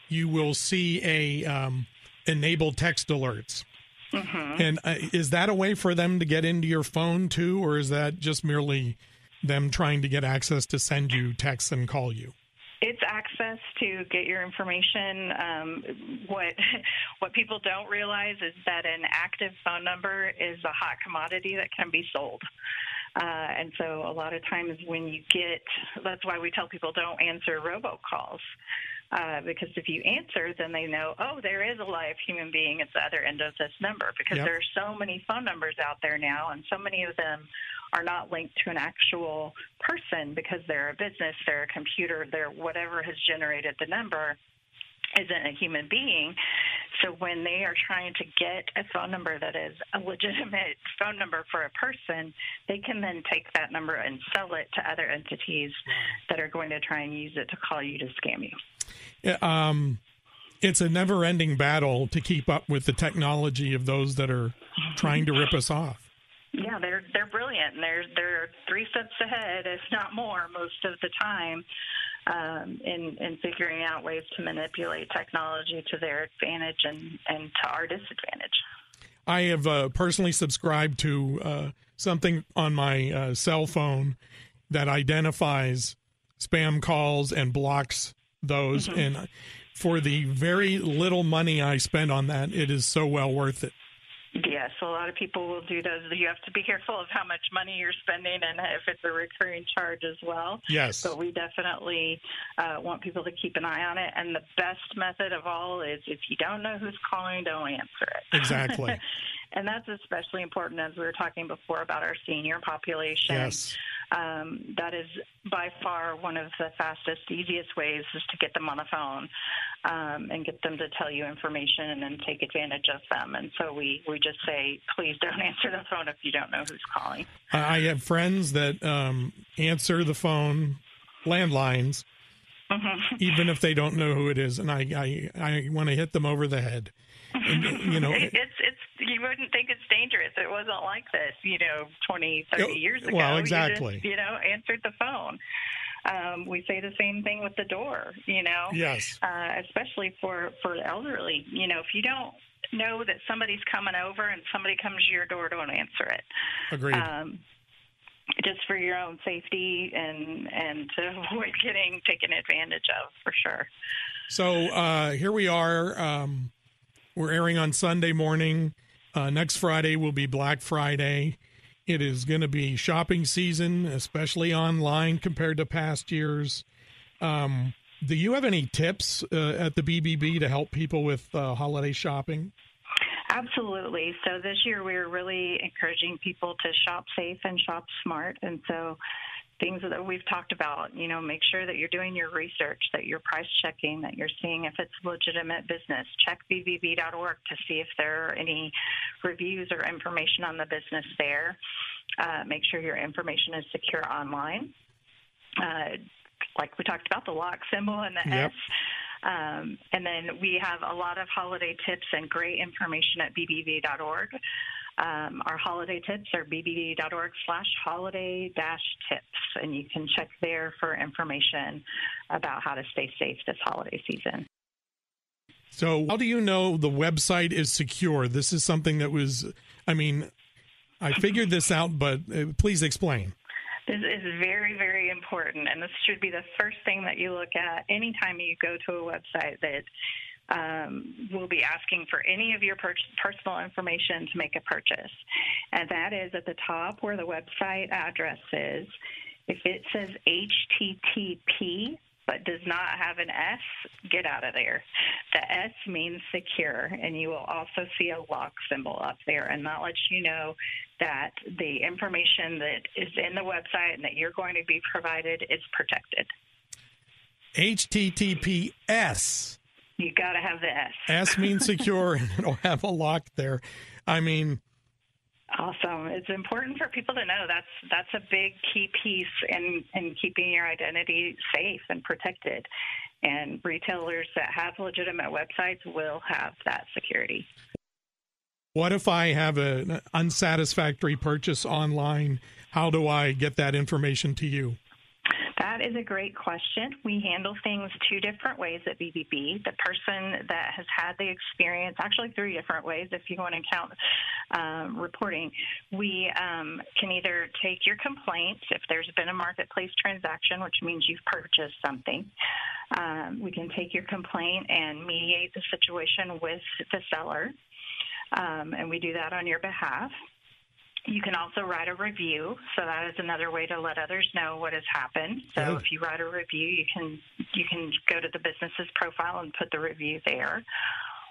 you will see a um, enable text alerts. Mm-hmm. And uh, is that a way for them to get into your phone too, or is that just merely them trying to get access to send you texts and call you? It's access to get your information. Um, what what people don't realize is that an active phone number is a hot commodity that can be sold. Uh, and so a lot of times when you get, that's why we tell people don't answer robocalls. Uh, because if you answer, then they know, oh, there is a live human being at the other end of this number. Because Yep. there are so many phone numbers out there now, and so many of them are not linked to an actual person because they're a business, they're a computer, they're whatever has generated the number isn't a human being. So when they are trying to get a phone number that is a legitimate phone number for a person, they can then take that number and sell it to other entities that are going to try and use it to call you to scam you. Yeah, Um, it's a never-ending battle to keep up with the technology of those that are trying to rip us off. Yeah, they're they're brilliant. And they're they're three steps ahead, if not more, most of the time, um, in in figuring out ways to manipulate technology to their advantage and and to our disadvantage. I have uh, personally subscribed to uh, something on my uh, cell phone that identifies spam calls and blocks those. Mhm. And for the very little money I spend on that, it is so well worth it. Yes, a lot of people will do those. You have to be careful of how much money you're spending and if it's a recurring charge as well. Yes. But we definitely uh, want people to keep an eye on it. And the best method of all is if you don't know who's calling, don't answer it. Exactly. and that's especially important as we were talking before about our senior population. Yes. Um, that is by far one of the fastest, easiest ways is to get them on the phone um, and get them to tell you information and then take advantage of them. And so we, we just say, please don't answer the phone if you don't know who's calling. I have friends that um, answer the phone landlines, even if they don't know who it is, and I I, I want to hit them over the head. You know, it's it's you wouldn't think it's dangerous. It wasn't like this, you know, 20, 30 Oh, years ago. well, You exactly. just, You, know, answered the phone. um, we say the same thing with the door. You know, yes, uh, especially for for elderly. You know, if you don't know that somebody's coming over and somebody comes to your door, don't answer it. Agreed. Um, just for your own safety and and to avoid getting taken advantage of, for sure. So uh, here we are. Um, we're airing on Sunday morning. Uh, next Friday will be Black Friday. It is going to be shopping season, especially online compared to past years. Um, do you have any tips uh, at the BBB to help people with uh, holiday shopping? Absolutely. So this year we're really encouraging people to shop safe and shop smart. And so things that we've talked about, you know, make sure that you're doing your research, that you're price checking, that you're seeing if it's legitimate business. Check bbb.org to see if there are any reviews or information on the business there. Uh, make sure your information is secure online. Uh, like we talked about, the lock symbol and the yep. S. Um, and then we have a lot of holiday tips and great information at bbb.org. Um, our holiday tips are bbb.org slash holiday dash tips, and you can check there for information about how to stay safe this holiday season. So, how do you know the website is secure? This is something that was, I mean, I figured this out, but uh, please explain. This is very, very important, and this should be the first thing that you look at anytime you go to a website that um, will be asking for any of your per- personal information to make a purchase. And that is at the top where the website address is. If it says HTTP but does not have an S, get out of there. The S means secure, and you will also see a lock symbol up there, and that lets you know that the information that is in the website and that you're going to be provided is protected. HTTPS you got to have the S. S means secure, and it'll have a lock there. I mean, awesome. It's important for people to know that's that's a big key piece in in keeping your identity safe and protected. And retailers that have legitimate websites will have that security. What if I have an unsatisfactory purchase online? How do I get that information to you? That is a great question. We handle things two different ways at BBB. The person that has had the experience, actually three different ways if you want to count um, reporting, we um, can either take your complaint if there's been a marketplace transaction, which means you've purchased something. Um, we can take your complaint and mediate the situation with the seller. Um, and we do that on your behalf. You can also write a review, so that is another way to let others know what has happened. So if you write a review, you can you can go to the business's profile and put the review there.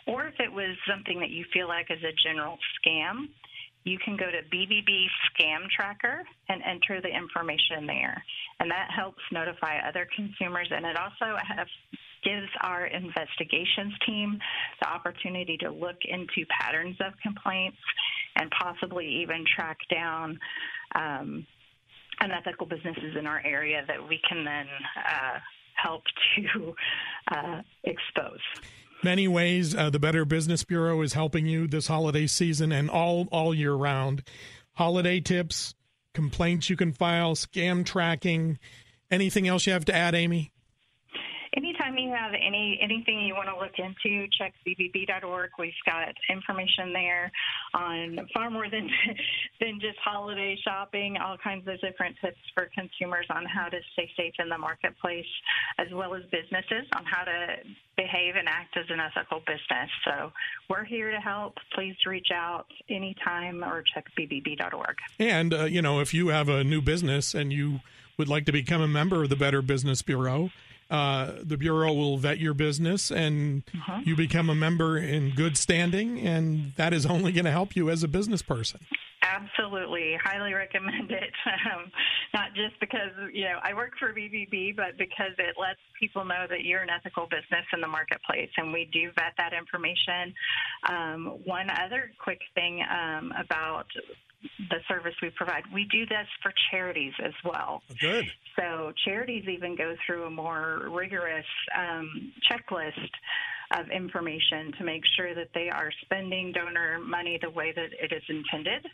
Or if it was something that you feel like is a general scam, you can go to BBB Scam Tracker and enter the information there. And that helps notify other consumers. And it also have, gives our investigations team the opportunity to look into patterns of complaints and possibly even track down um, unethical businesses in our area that we can then uh, help to uh, expose. Many ways, uh, the Better Business Bureau is helping you this holiday season and all all year round. Holiday tips, complaints you can file, scam tracking. Anything else you have to add, Amy? Have any anything you want to look into, check bbb.org. We've got information there on far more than than just holiday shopping. All kinds of different tips for consumers on how to stay safe in the marketplace, as well as businesses on how to behave and act as an ethical business. So we're here to help. Please reach out anytime or check bbb.org. And uh, you know, if you have a new business and you would like to become a member of the Better Business Bureau, uh, the bureau will vet your business and uh-huh. you become a member in good standing and that is only going to help you as a business person. Absolutely. Highly recommend it. Um, not just because you know i work for bbb but because it lets people know that you're an ethical business in the marketplace and we do vet that information. Um, one other quick thing um, about the service we provide. We do this for charities as well. Good. So charities even go through a more rigorous um, checklist of information to make sure that they are spending donor money the way that it is intended.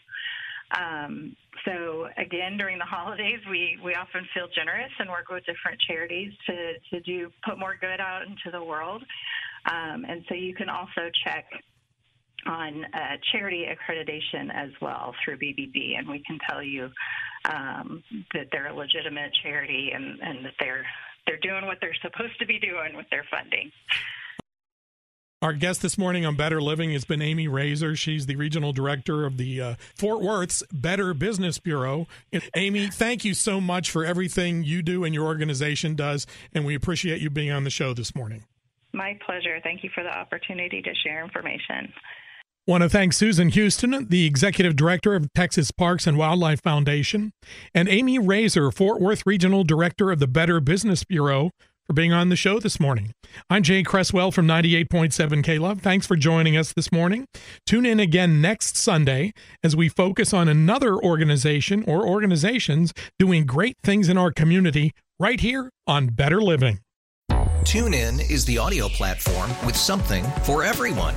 Um, so again, during the holidays, we, we often feel generous and work with different charities to, to do put more good out into the world. Um, and so you can also check on uh, charity accreditation as well through BBB, and we can tell you um, that they're a legitimate charity and, and that they're they're doing what they're supposed to be doing with their funding. Our guest this morning on Better Living has been Amy Rasor. She's the regional director of the uh, Fort Worth's Better Business Bureau. Amy, thank you so much for everything you do and your organization does, and we appreciate you being on the show this morning. My pleasure. Thank you for the opportunity to share information. Want to thank Susan Houston, the executive director of Texas Parks and Wildlife Foundation, and Amy Rasor, Fort Worth regional director of the Better Business Bureau, for being on the show this morning. I'm Jay Cresswell from 98.7 K Love. Thanks for joining us this morning. Tune in again next Sunday as we focus on another organization or organizations doing great things in our community right here on Better Living. TuneIn is the audio platform with something for everyone.